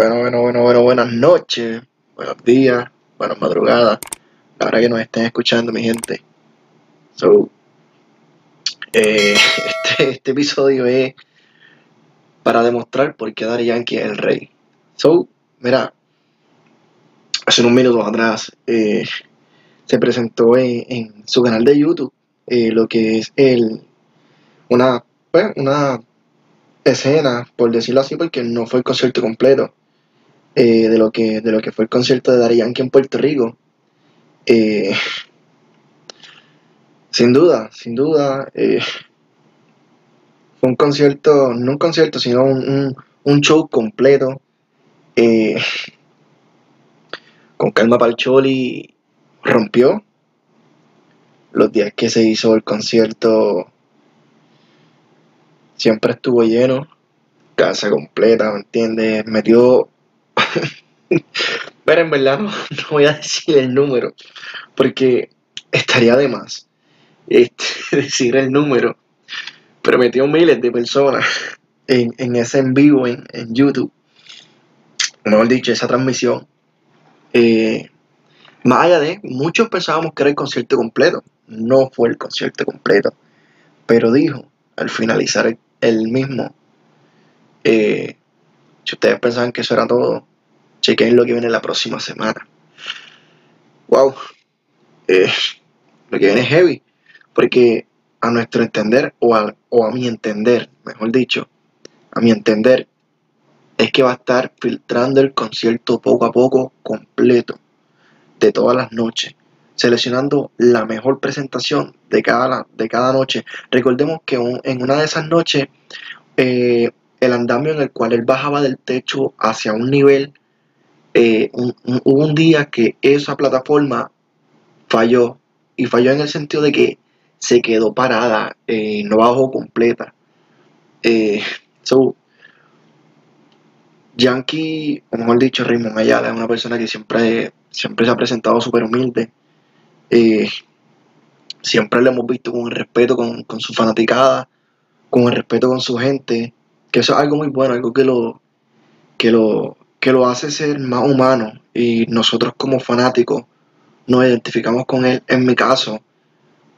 Bueno, bueno, bueno, bueno, buenas noches, buenos días, buenas madrugadas. La que nos estén escuchando, mi gente. So, eh, este, este episodio es para demostrar por qué Daddy Yankee es el rey. So, mira, hace unos minutos atrás eh, se presentó en, en su canal de YouTube eh, lo que es el una, pues, una escena, por decirlo así, porque no fue el concierto completo eh, de, lo que, de lo que fue el concierto de Daddy en Puerto Rico. Eh, sin duda, sin duda, eh, fue un concierto, no un concierto, sino un, un, show completo. con Calma Palcholi rompió. Los días que se hizo el concierto siempre estuvo lleno, casa completa, ¿me entiendes? Metió Pero en verdad no, voy a decir el número, porque estaría de más este, decir el número. Pero metió miles de personas en, en ese en vivo en, en YouTube. Mejor dicho, esa transmisión. Eh, más allá de, muchos pensábamos que era el concierto completo. No fue el concierto completo. Pero dijo, al finalizar el, el mismo, eh, si ustedes pensaban que eso era todo, chequen lo que viene la próxima semana. Wow. Eh, lo que viene es heavy. Porque a nuestro entender, o a, o a mi entender, mejor dicho, a mi entender, es que va a estar filtrando el concierto poco a poco completo de todas las noches, seleccionando la mejor presentación de cada, de cada noche. Recordemos que en una de esas noches, eh, el andamio en el cual él bajaba del techo hacia un nivel, eh, un- un- día que esa plataforma falló, y falló en el sentido de que se quedó parada, eh, no bajó completa. Eh, so, Yankee, o mejor dicho, Raymond Ayala, es una persona que siempre, siempre se ha presentado súper humilde. Eh, siempre lo hemos visto con el respeto con, con su fanaticada, con el respeto con su gente, que eso es algo muy bueno, algo que lo, que lo, que lo hace ser más humano. Y nosotros como fanáticos nos identificamos con él. En mi caso,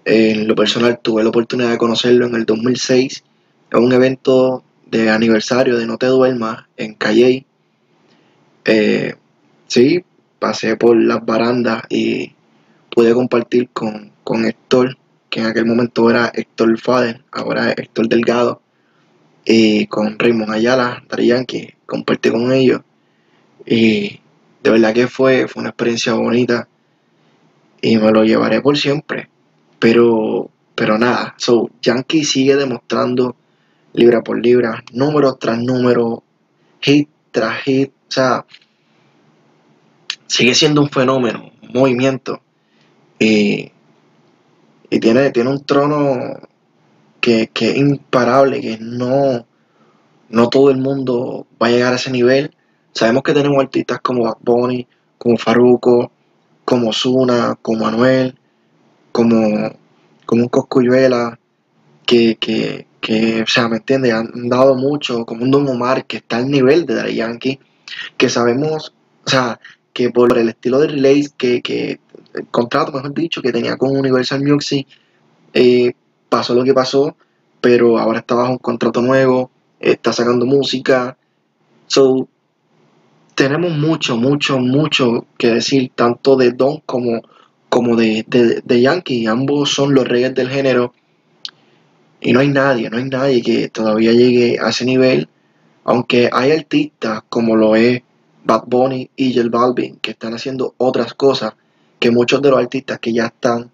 en lo personal, tuve la oportunidad de conocerlo en el 2006, en un evento de aniversario de No Te Duermas en Calley. Eh, sí, pasé por las barandas y pude compartir con, con Héctor, que en aquel momento era Héctor Fader, ahora es Héctor Delgado, y con Raymond Ayala, Daddy Yankee, compartí con ellos. Y de verdad que fue, fue una experiencia bonita y me lo llevaré por siempre. Pero, pero nada, so, Yankee sigue demostrando libra por libra, número tras número, hit tras hit, o sea, sigue siendo un fenómeno, un movimiento. Y, y tiene, tiene un trono que, que es imparable, que no, no todo el mundo va a llegar a ese nivel. Sabemos que tenemos artistas como Bad Bunny, como Farruko, como Zuna, como Anuel, como, como un Coscuyuela, que, que, que, o sea, ¿me entiendes? Han dado mucho, como un Don Omar, que está al nivel de Daddy Yankee, que sabemos, o sea, que por el estilo de release que, que el contrato, mejor dicho, que tenía con Universal Music, eh, pasó lo que pasó, pero ahora está bajo un contrato nuevo, está sacando música, so, tenemos mucho, mucho, mucho que decir, tanto de Don como, como de, de, de Yankee, ambos son los reyes del género, y no hay nadie, no hay nadie que todavía llegue a ese nivel, aunque hay artistas como lo es Bad Bunny y J Balvin que están haciendo otras cosas que muchos de los artistas que ya están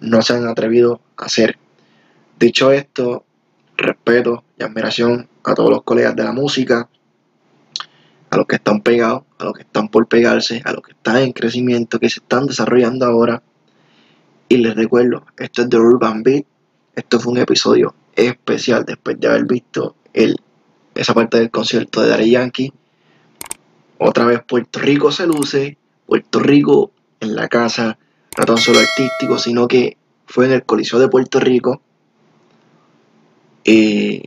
no se han atrevido a hacer. Dicho esto, respeto y admiración a todos los colegas de la música, a los que están pegados, a los que están por pegarse, a los que están en crecimiento, que se están desarrollando ahora. Y les recuerdo, esto es The Urban Beat. Esto fue un episodio especial después de haber visto el, esa parte del concierto de Daddy Yankee. Otra vez Puerto Rico se luce, Puerto Rico en la casa, no tan solo artístico, sino que fue en el Coliseo de Puerto Rico. Y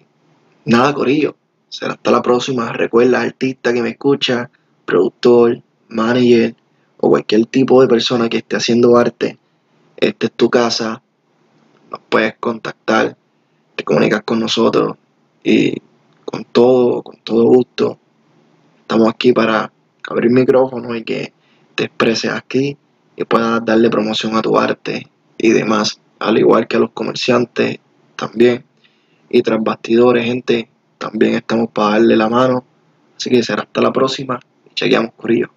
nada, Corillo, será hasta la próxima. Recuerda, artista que me escucha, productor, manager o cualquier tipo de persona que esté haciendo arte, esta es tu casa, nos puedes contactar, te comunicas con nosotros y con todo, con todo gusto, estamos aquí para abrir micrófono y que te expreses aquí y puedas darle promoción a tu arte y demás, al igual que a los comerciantes también. Y tras bastidores, gente, también estamos para darle la mano. Así que será hasta la próxima y chequeamos, Curillo.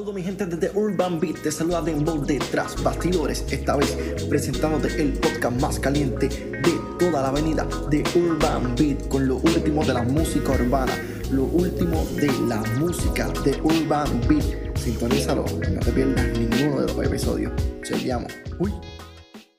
Saludos mi gente desde Urban Beat, te saluda Dembow detrás bastidores, esta vez presentándote el podcast más caliente de toda la avenida de Urban Beat con lo último de la música urbana, lo último de la música de Urban Beat. Sintonízalo, no te pierdas ninguno de los episodios. Chequeamos. Uy.